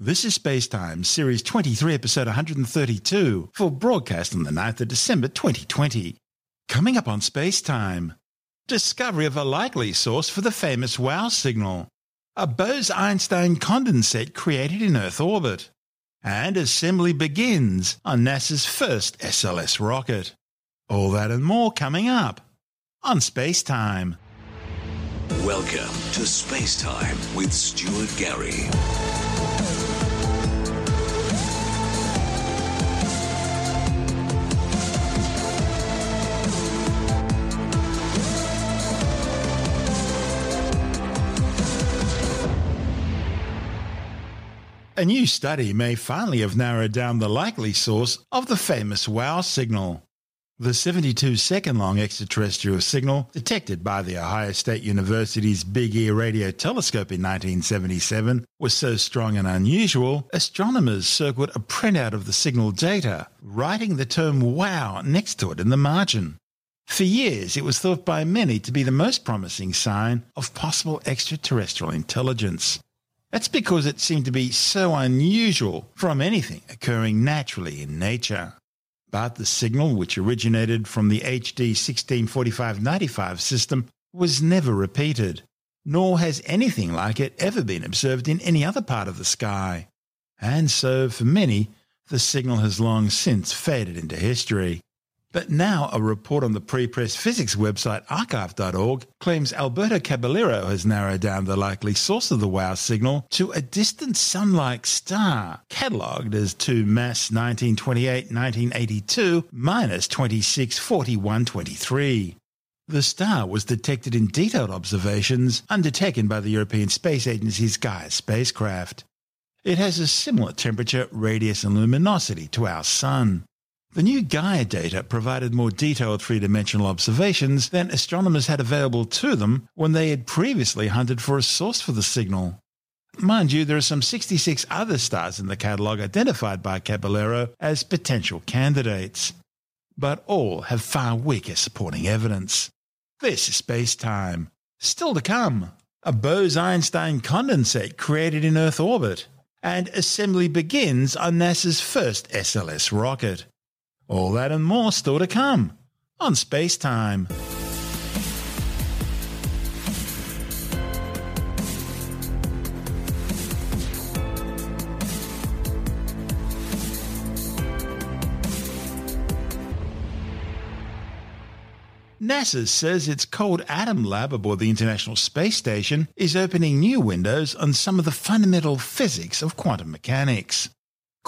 This is Spacetime, Series 23, Episode 132, for broadcast on the 9th of December 2020. Coming up on Spacetime, discovery of a likely source for the famous WOW signal, a Bose-Einstein condensate created in Earth orbit, and assembly begins on NASA's first SLS rocket. All that and more coming up on Spacetime. Welcome to Spacetime with Stuart Gary. A new study may finally have narrowed down the likely source of the famous WOW signal. The 72 second long extraterrestrial signal detected by the Ohio State University's Big Ear Radio Telescope in 1977 was so strong and unusual, astronomers circled a printout of the signal data, writing the term WOW next to it in the margin. For years, it was thought by many to be the most promising sign of possible extraterrestrial intelligence. That's because it seemed to be so unusual from anything occurring naturally in nature. But the signal, which originated from the HD 1645-95 system, was never repeated, nor has anything like it ever been observed in any other part of the sky. And so, for many, the signal has long since faded into history. But now a report on the pre-press physics website arXiv.org claims Alberto Caballero has narrowed down the likely source of the WOW signal to a distant sun-like star, catalogued as 2MASS 1928-1982 minus 264123. The star was detected in detailed observations undertaken by the European Space Agency's Gaia spacecraft. It has a similar temperature, radius and luminosity to our Sun. The new Gaia data provided more detailed three dimensional observations than astronomers had available to them when they had previously hunted for a source for the signal. Mind you, there are some 66 other stars in the catalogue identified by Caballero as potential candidates, but all have far weaker supporting evidence. This is space time. Still to come, a Bose Einstein condensate created in Earth orbit, and assembly begins on NASA's first SLS rocket. All that and more still to come on Space Time. NASA says its Cold Atom Lab aboard the International Space Station is opening new windows on some of the fundamental physics of quantum mechanics.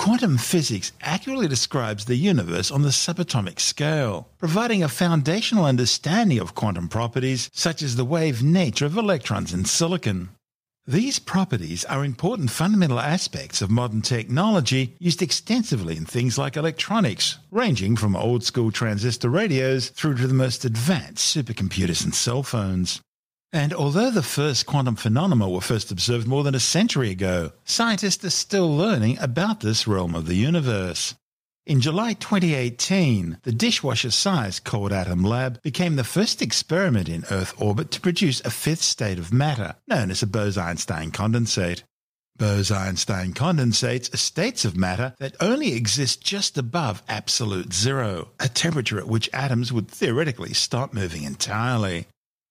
Quantum physics accurately describes the universe on the subatomic scale, providing a foundational understanding of quantum properties such as the wave nature of electrons in silicon. These properties are important fundamental aspects of modern technology used extensively in things like electronics, ranging from old school transistor radios through to the most advanced supercomputers and cell phones. And although the first quantum phenomena were first observed more than a century ago, scientists are still learning about this realm of the universe. In July 2018, the dishwasher sized Cold Atom Lab became the first experiment in Earth orbit to produce a fifth state of matter, known as a Bose Einstein condensate. Bose Einstein condensates are states of matter that only exist just above absolute zero, a temperature at which atoms would theoretically stop moving entirely.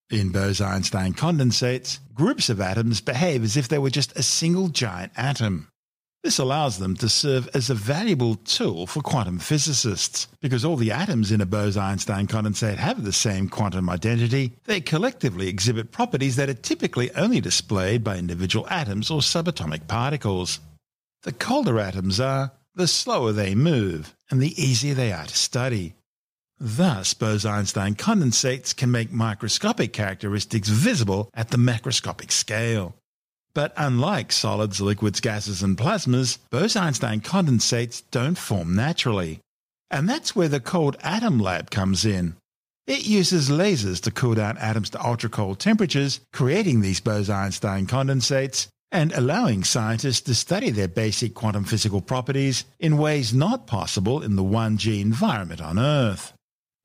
In Bose-Einstein condensates, groups of atoms behave as if they were just a single giant atom. This allows them to serve as a valuable tool for quantum physicists. Because all the atoms in a Bose-Einstein condensate have the same quantum identity, they collectively exhibit properties that are typically only displayed by individual atoms or subatomic particles. The colder atoms are, the slower they move, and the easier they are to study. Thus, Bose-Einstein condensates can make microscopic characteristics visible at the macroscopic scale. But unlike solids, liquids, gases, and plasmas, Bose-Einstein condensates don't form naturally. And that's where the Cold Atom Lab comes in. It uses lasers to cool down atoms to ultra-cold temperatures, creating these Bose-Einstein condensates and allowing scientists to study their basic quantum physical properties in ways not possible in the 1G environment on Earth.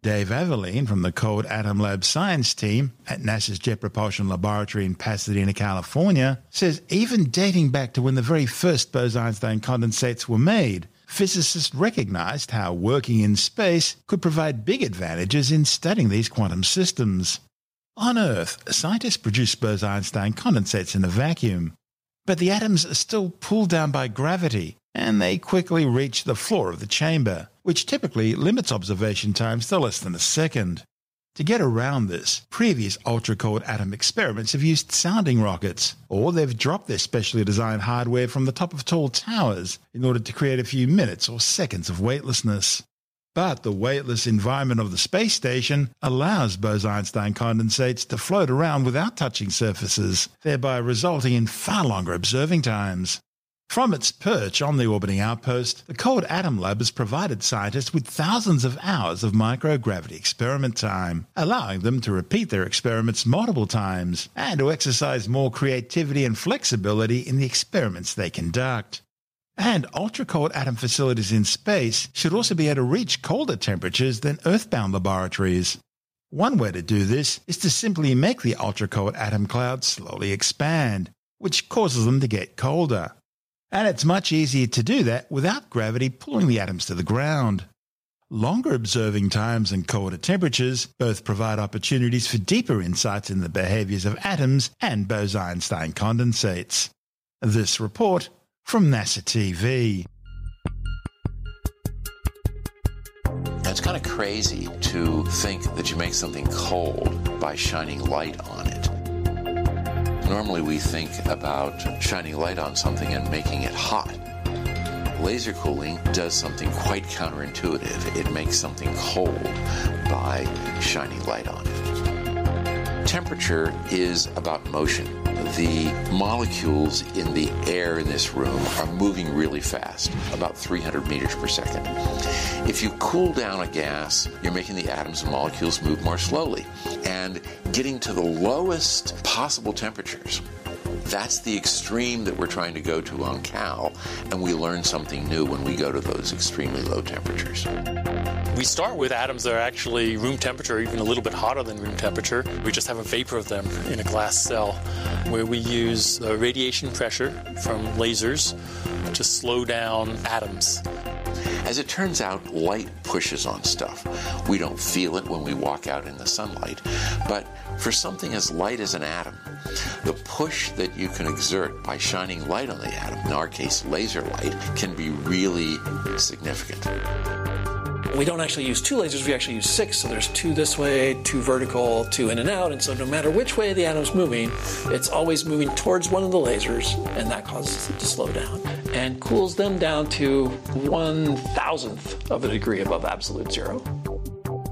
Dave Aveline from the Cold Atom Lab science team at NASA's Jet Propulsion Laboratory in Pasadena, California, says even dating back to when the very first Bose-Einstein condensates were made, physicists recognized how working in space could provide big advantages in studying these quantum systems. On Earth, scientists produce Bose-Einstein condensates in a vacuum, but the atoms are still pulled down by gravity, and they quickly reach the floor of the chamber, which typically limits observation times to less than a second. To get around this, previous ultra cold atom experiments have used sounding rockets, or they've dropped their specially designed hardware from the top of tall towers in order to create a few minutes or seconds of weightlessness. But the weightless environment of the space station allows Bose-Einstein condensates to float around without touching surfaces, thereby resulting in far longer observing times. From its perch on the orbiting outpost, the Cold Atom Lab has provided scientists with thousands of hours of microgravity experiment time, allowing them to repeat their experiments multiple times and to exercise more creativity and flexibility in the experiments they conduct. And ultra cold atom facilities in space should also be able to reach colder temperatures than Earthbound laboratories. One way to do this is to simply make the ultra cold atom clouds slowly expand, which causes them to get colder. And it's much easier to do that without gravity pulling the atoms to the ground. Longer observing times and colder temperatures both provide opportunities for deeper insights in the behaviors of atoms and Bose-Einstein condensates. This report from NASA TV. It's kind of crazy to think that you make something cold by shining light on it. Normally, we think about shining light on something and making it hot. Laser cooling does something quite counterintuitive. It makes something cold by shining light on it. Temperature is about motion the molecules in the air in this room are moving really fast, about 300 meters per second. If you cool down a gas, you're making the atoms and molecules move more slowly. And getting to the lowest possible temperatures that's the extreme that we're trying to go to on CAL, and we learn something new when we go to those extremely low temperatures. We start with atoms that are actually room temperature, even a little bit hotter than room temperature. We just have a vapor of them in a glass cell where we use uh, radiation pressure from lasers to slow down atoms. As it turns out, light pushes on stuff. We don't feel it when we walk out in the sunlight, but for something as light as an atom, the push that you can exert by shining light on the atom, in our case laser light, can be really significant. We don't actually use two lasers, we actually use six. So there's two this way, two vertical, two in and out. And so no matter which way the atom's moving, it's always moving towards one of the lasers, and that causes it to slow down and cools them down to one thousandth of a degree above absolute zero.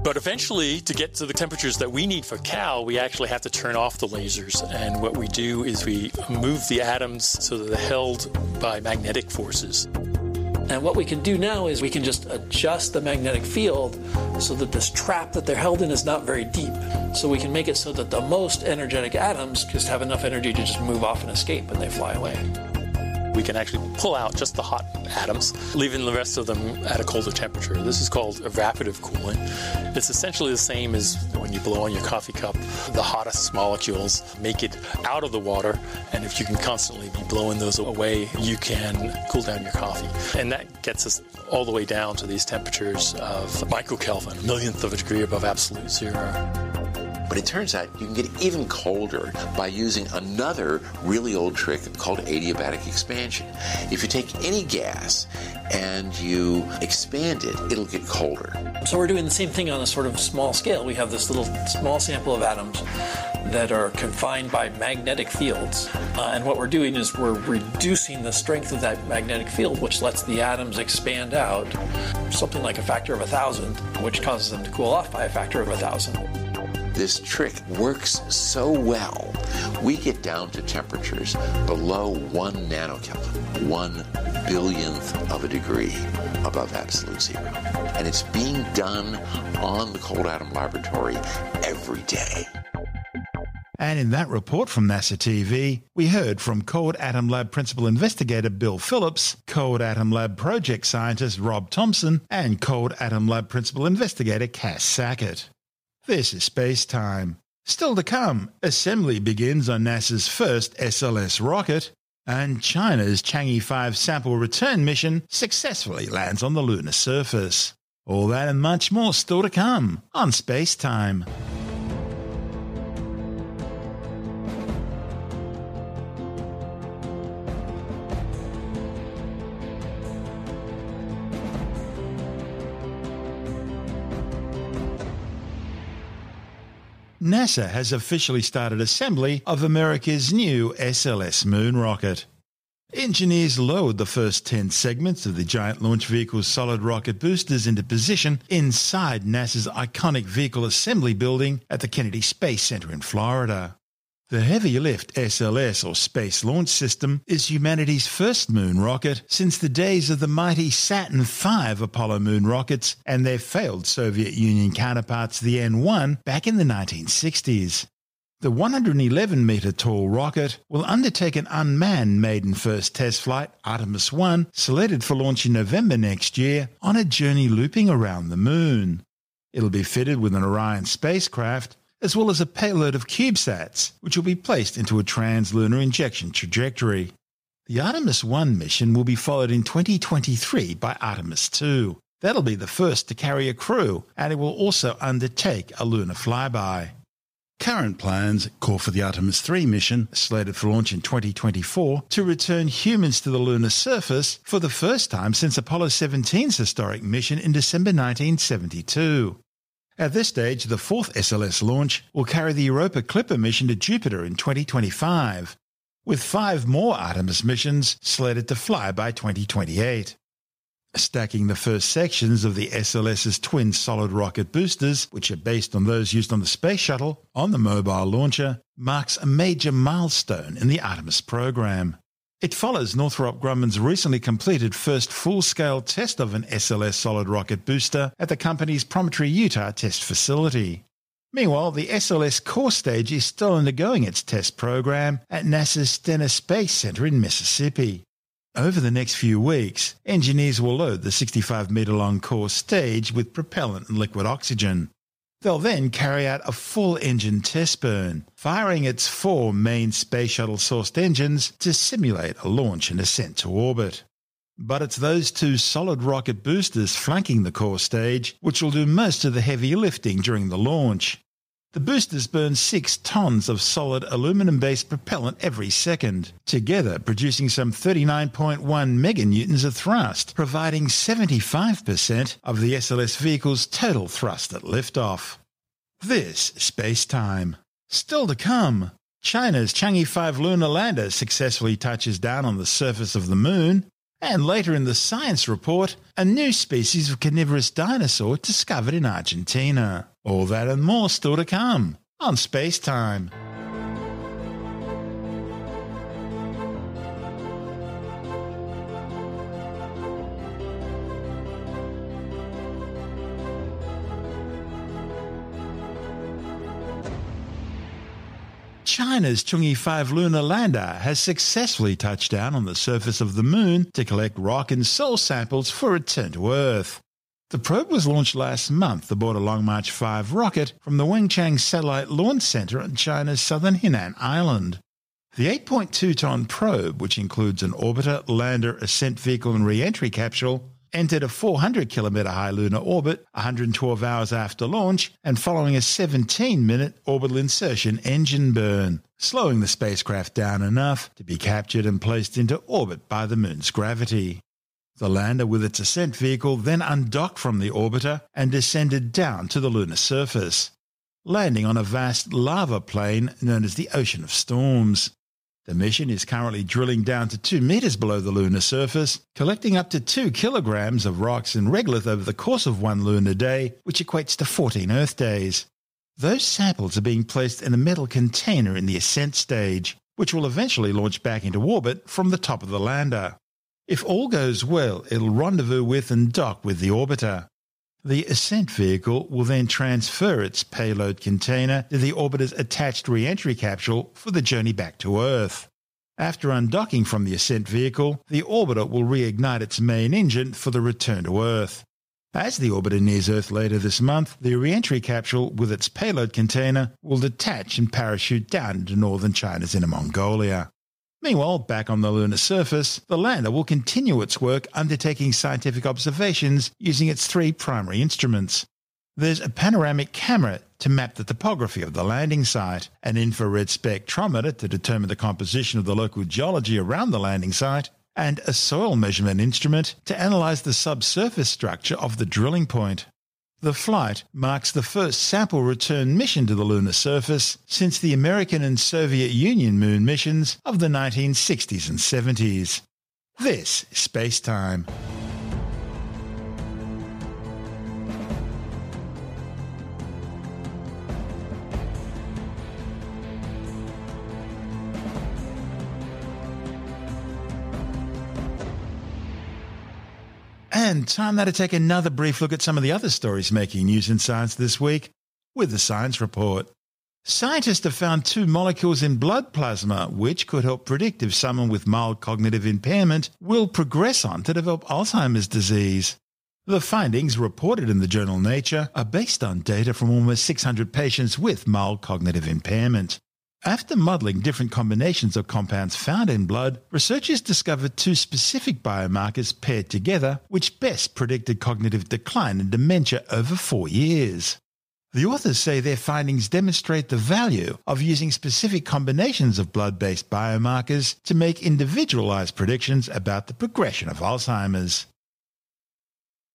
But eventually, to get to the temperatures that we need for CAL, we actually have to turn off the lasers. And what we do is we move the atoms so that they're held by magnetic forces. And what we can do now is we can just adjust the magnetic field so that this trap that they're held in is not very deep. So we can make it so that the most energetic atoms just have enough energy to just move off and escape and they fly away we can actually pull out just the hot atoms, leaving the rest of them at a colder temperature. This is called evaporative cooling. It's essentially the same as when you blow on your coffee cup. The hottest molecules make it out of the water, and if you can constantly be blowing those away, you can cool down your coffee. And that gets us all the way down to these temperatures of microkelvin, a millionth of a degree above absolute zero. But it turns out you can get even colder by using another really old trick called adiabatic expansion. If you take any gas and you expand it, it'll get colder. So we're doing the same thing on a sort of small scale. We have this little small sample of atoms that are confined by magnetic fields. Uh, and what we're doing is we're reducing the strength of that magnetic field, which lets the atoms expand out something like a factor of a thousand, which causes them to cool off by a factor of a thousand this trick works so well, we get down to temperatures below one nanokelvin, one billionth of a degree above absolute zero. And it's being done on the Cold Atom Laboratory every day. And in that report from NASA TV, we heard from Cold Atom Lab Principal Investigator Bill Phillips, Cold Atom Lab Project Scientist Rob Thompson, and Cold Atom Lab Principal Investigator Cass Sackett. This is Space Time. Still to come, assembly begins on NASA's first SLS rocket, and China's Chang'e 5 sample return mission successfully lands on the lunar surface. All that and much more still to come on Space Time. NASA has officially started assembly of America's new SLS moon rocket. Engineers lowered the first 10 segments of the giant launch vehicle's solid rocket boosters into position inside NASA's iconic vehicle assembly building at the Kennedy Space Center in Florida. The Heavy Lift SLS or Space Launch System is humanity's first moon rocket since the days of the mighty Saturn V Apollo moon rockets and their failed Soviet Union counterparts, the N1, back in the 1960s. The 111 metre tall rocket will undertake an unmanned maiden first test flight, Artemis 1, slated for launch in November next year, on a journey looping around the moon. It'll be fitted with an Orion spacecraft as well as a payload of CubeSats, which will be placed into a translunar injection trajectory. The Artemis 1 mission will be followed in 2023 by Artemis 2. That'll be the first to carry a crew, and it will also undertake a lunar flyby. Current plans call for the Artemis 3 mission, slated for launch in 2024, to return humans to the lunar surface for the first time since Apollo 17's historic mission in December 1972. At this stage, the fourth SLS launch will carry the Europa Clipper mission to Jupiter in 2025, with five more Artemis missions slated to fly by 2028. Stacking the first sections of the SLS's twin solid rocket boosters, which are based on those used on the Space Shuttle, on the mobile launcher, marks a major milestone in the Artemis program. It follows Northrop Grumman's recently completed first full-scale test of an SLS solid rocket booster at the company's Promontory, Utah test facility. Meanwhile, the SLS core stage is still undergoing its test program at NASA's Stennis Space Center in Mississippi. Over the next few weeks, engineers will load the 65 meter long core stage with propellant and liquid oxygen. They'll then carry out a full engine test burn, firing its four main Space Shuttle sourced engines to simulate a launch and ascent to orbit. But it's those two solid rocket boosters flanking the core stage which will do most of the heavy lifting during the launch. The boosters burn 6 tons of solid aluminum based propellant every second, together producing some 39.1 meganewtons of thrust, providing 75% of the SLS vehicle's total thrust at liftoff. This space time. Still to come. China's Chang'e 5 lunar lander successfully touches down on the surface of the moon, and later in the science report, a new species of carnivorous dinosaur discovered in Argentina. All that and more still to come on Space Time. China's Chang'e 5 lunar lander has successfully touched down on the surface of the moon to collect rock and soil samples for return to Earth. The probe was launched last month aboard a Long March 5 rocket from the Wenchang Satellite Launch Center on China's southern Hainan Island. The 8.2 ton probe, which includes an orbiter, lander, ascent vehicle, and re entry capsule, entered a 400 kilometer high lunar orbit 112 hours after launch and following a 17 minute orbital insertion engine burn, slowing the spacecraft down enough to be captured and placed into orbit by the moon's gravity. The lander with its ascent vehicle then undocked from the orbiter and descended down to the lunar surface, landing on a vast lava plain known as the Ocean of Storms. The mission is currently drilling down to 2 meters below the lunar surface, collecting up to 2 kilograms of rocks and regolith over the course of one lunar day, which equates to 14 Earth days. Those samples are being placed in a metal container in the ascent stage, which will eventually launch back into orbit from the top of the lander. If all goes well, it'll rendezvous with and dock with the orbiter. The ascent vehicle will then transfer its payload container to the orbiter's attached re-entry capsule for the journey back to Earth. After undocking from the ascent vehicle, the orbiter will reignite its main engine for the return to Earth. As the orbiter nears Earth later this month, the re-entry capsule with its payload container will detach and parachute down into northern China's Inner Mongolia. Meanwhile, back on the lunar surface, the lander will continue its work undertaking scientific observations using its three primary instruments. There's a panoramic camera to map the topography of the landing site, an infrared spectrometer to determine the composition of the local geology around the landing site, and a soil measurement instrument to analyze the subsurface structure of the drilling point. The flight marks the first sample return mission to the lunar surface since the American and Soviet Union moon missions of the 1960s and 70s. This is Space Time. And time now to take another brief look at some of the other stories making news in science this week with the Science Report. Scientists have found two molecules in blood plasma which could help predict if someone with mild cognitive impairment will progress on to develop Alzheimer's disease. The findings, reported in the journal Nature, are based on data from almost 600 patients with mild cognitive impairment. After modelling different combinations of compounds found in blood, researchers discovered two specific biomarkers paired together which best predicted cognitive decline and dementia over four years. The authors say their findings demonstrate the value of using specific combinations of blood based biomarkers to make individualized predictions about the progression of Alzheimer's.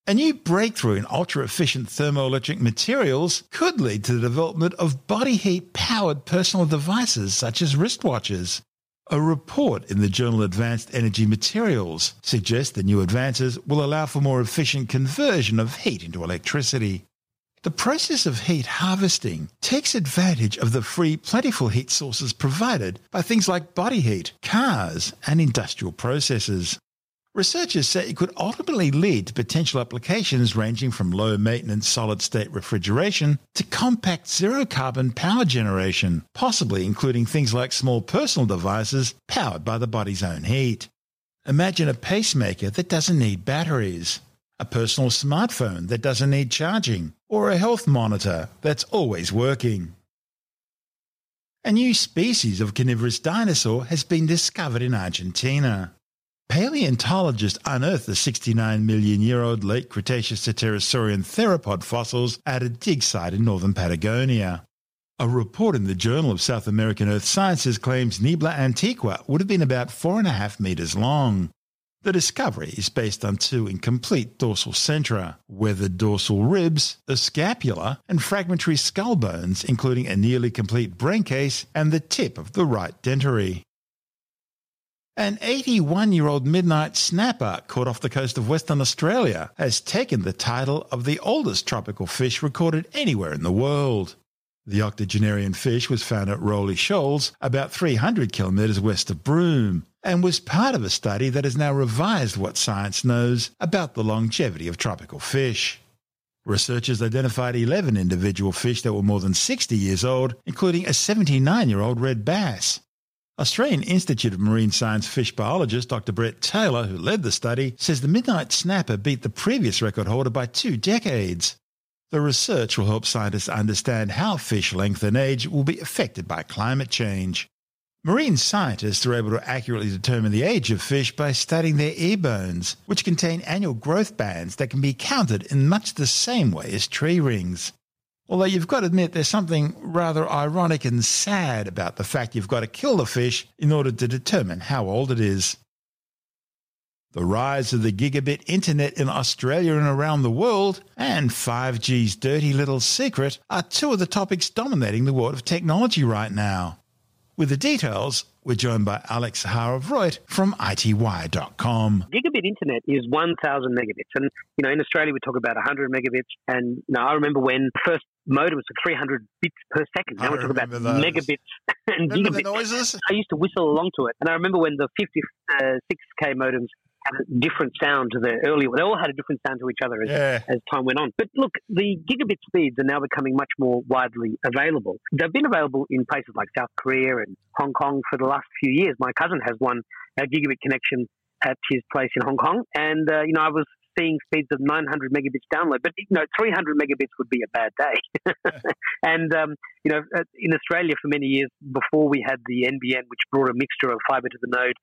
A new breakthrough in ultra efficient thermoelectric materials could lead to the development of body heat powered personal devices such as wristwatches. A report in the journal Advanced Energy Materials suggests the new advances will allow for more efficient conversion of heat into electricity. The process of heat harvesting takes advantage of the free, plentiful heat sources provided by things like body heat, cars, and industrial processes. Researchers say it could ultimately lead to potential applications ranging from low maintenance solid state refrigeration to compact zero carbon power generation, possibly including things like small personal devices powered by the body's own heat. Imagine a pacemaker that doesn't need batteries, a personal smartphone that doesn't need charging, or a health monitor that's always working. A new species of carnivorous dinosaur has been discovered in Argentina. Paleontologists unearthed the 69 million year old late Cretaceous Pterosaurian theropod fossils at a dig site in northern Patagonia. A report in the Journal of South American Earth Sciences claims Niebla antiqua would have been about 4.5 metres long. The discovery is based on two incomplete dorsal centra, weathered dorsal ribs, a scapula, and fragmentary skull bones, including a nearly complete brain case and the tip of the right dentary. An 81 year old midnight snapper caught off the coast of Western Australia has taken the title of the oldest tropical fish recorded anywhere in the world. The octogenarian fish was found at Rowley Shoals, about 300 kilometres west of Broome, and was part of a study that has now revised what science knows about the longevity of tropical fish. Researchers identified 11 individual fish that were more than 60 years old, including a 79 year old red bass. Australian Institute of Marine Science fish biologist Dr. Brett Taylor, who led the study, says the midnight snapper beat the previous record holder by two decades. The research will help scientists understand how fish length and age will be affected by climate change. Marine scientists are able to accurately determine the age of fish by studying their ear bones, which contain annual growth bands that can be counted in much the same way as tree rings. Although you've got to admit there's something rather ironic and sad about the fact you've got to kill the fish in order to determine how old it is. The rise of the gigabit internet in Australia and around the world, and 5G's dirty little secret are two of the topics dominating the world of technology right now. With the details, we're joined by Alex Zaharov-Reutt from ITWire.com. Gigabit internet is 1,000 megabits. And, you know, in Australia we talk about 100 megabits. And, you know, I remember when first modems were 300 bits per second. Now I we talk about those. megabits and Remember gigabits. noises? I used to whistle along to it. And I remember when the 56K uh, modems had a different sound to the earlier. One they all had a different sound to each other as, Yeah. as time went on. But look, the gigabit speeds are now becoming much more widely available. They've been available in places like South Korea and Hong Kong for the last few years. My cousin has one a gigabit connection at his place in Hong Kong, and uh, you know I was seeing speeds of 900 megabits download, but you know 300 megabits would be a bad day. and um, you know uh, in Australia for many years before we had the NBN, which brought a mixture of fibre to the node,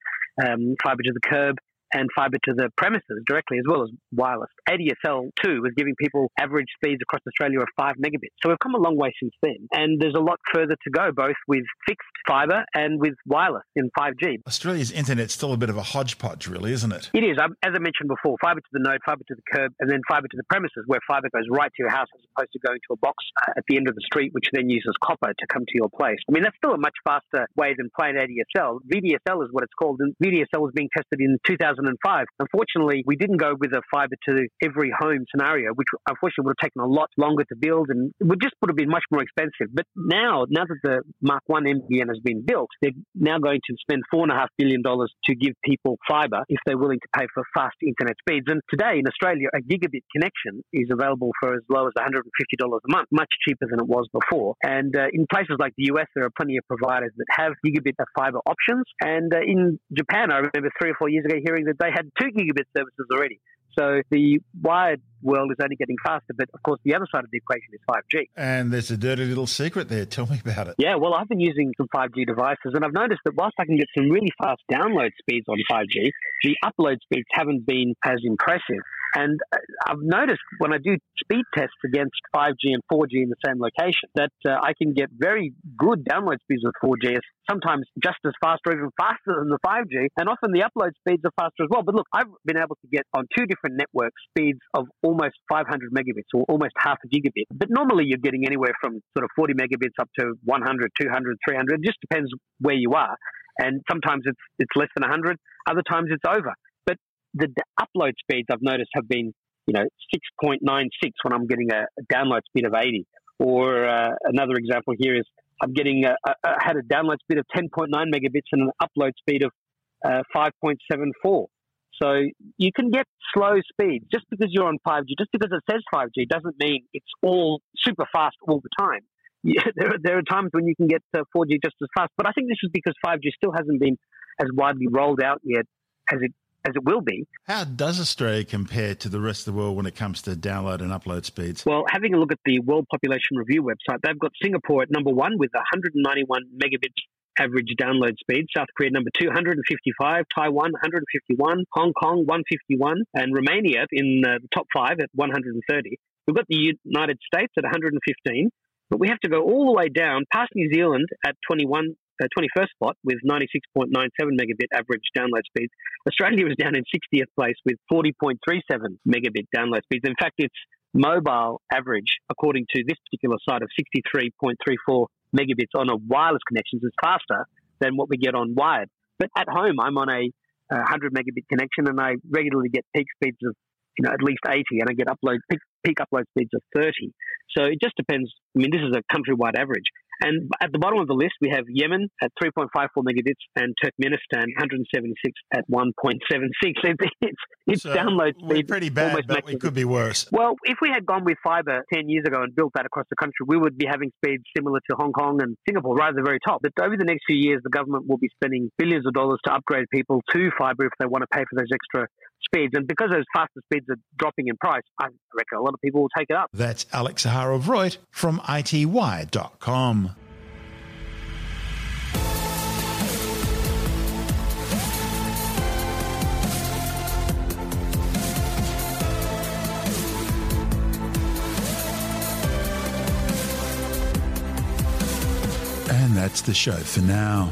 um, fibre to the curb, and fibre to the premises directly as well as wireless. ADSL2 was giving people average speeds across Australia of five megabits. So we've come a long way since then, and there's a lot further to go, both with fixed fibre and with wireless in 5G. Australia's internet's still a bit of a hodgepodge, really, isn't it? It is, um, as I mentioned before, fibre to the node, fibre to the curb, and then fibre to the premises, where fibre goes right to your house as opposed to going to a box at the end of the street, which then uses copper to come to your place. I mean, that's still a much faster way than plain ADSL. VDSL is what it's called, and VDSL was being tested in 2005. Unfortunately, we didn't go with a fibre to every home scenario, which unfortunately would have taken a lot longer to build and would just would have been much more expensive. But now, now that the Mark One NBN has been built, they're now going to spend four and a half billion dollars to give people fibre if they're willing to pay for fast internet speeds. And today in Australia, a gigabit connection is available for as low as $150 a month, much cheaper than it was before. And uh, in places like the US, there are plenty of providers that have gigabit fibre options. And uh, in Japan, I remember three or four years ago hearing that they had two gigabit services already. So the wired world is only getting faster, but of course the other side of the equation is 5G. And there's a dirty little secret there. Tell me about it. Yeah, well, I've been using some 5G devices, and I've noticed that whilst I can get some really fast download speeds on 5G, the upload speeds haven't been as impressive. And uh, I've noticed when I do speed tests against 5G and 4G in the same location that uh, I can get very good download speeds with 4G, sometimes just as fast or even faster than the 5G, and often the upload speeds are faster as well. But look, I've been able to get on two different networks speeds of almost 500 megabits or almost half a gigabit. But normally you're getting anywhere from sort of 40 megabits up to 100, 200, 300. It just depends where you are. And sometimes it's, it's less than 100, other times it's over But the, the upload speeds I've noticed have been, you know, 6.96 when I'm getting a, a download speed of 80. Or uh, another example here is I'm getting a, a, I had a download speed of 10.9 megabits and an upload speed of uh, 5.74. So you can get slow speeds just because you're on 5G. Just because it says 5G doesn't mean it's all super fast all the time. There, are, there are times when you can get uh, 4G just as fast, but I think this is because 5G still hasn't been as widely rolled out yet as it as it will be. How does Australia compare to the rest of the world when it comes to download and upload speeds? Well, having a look at the World Population Review website, they've got Singapore at number one with 191 megabits average download speed. South Korea number 255, Taiwan 151. Hong Kong 151, and Romania in uh, the top five at 130. We've got the United States at 115, but we have to go all the way down past New Zealand at 21. Uh, 21st spot with 96.97 megabit average download speeds. Australia was down in 60th place with 40.37 megabit download speeds. In fact, its mobile average, according to this particular site, of 63.34 megabits on a wireless connection is faster than what we get on wired. But at home, I'm on a 100 megabit connection, and I regularly get peak speeds of you know at least 80, and I get upload peak, peak upload speeds of 30. So it just depends. I mean, this is a countrywide average. And at the bottom of the list, we have Yemen at 3.54 megabits and Turkmenistan 176 at 1.76. It's, it's So download We're pretty bad, almost but we it- could be worse. well, if we had gone with fibre 10 years ago and built that across the country, we would be having speeds similar to Hong Kong and Singapore right at the very top. But over the next few years, the government will be spending billions of dollars to upgrade people to fibre if they want to pay for those extra speeds. And because those faster speeds are dropping in price, I reckon a lot of people will take it up. That's Alex Zaharov-Reutt from ITWire.com. And that's the show for now.